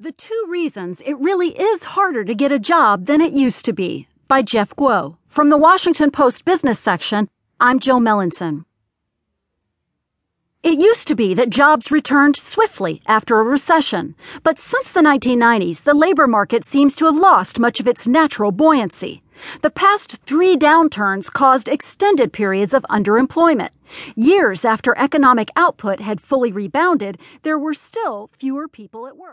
The Two Reasons It Really Is Harder to Get a Job Than It Used to Be by Jeff Guo. From the Washington Post Business section, I'm Jill Melancon. It used to be that jobs returned swiftly after a recession, but since the 1990s, the labor market seems to have lost much of its natural buoyancy. The past three downturns caused extended periods of underemployment. Years after economic output had fully rebounded, there were still fewer people at work.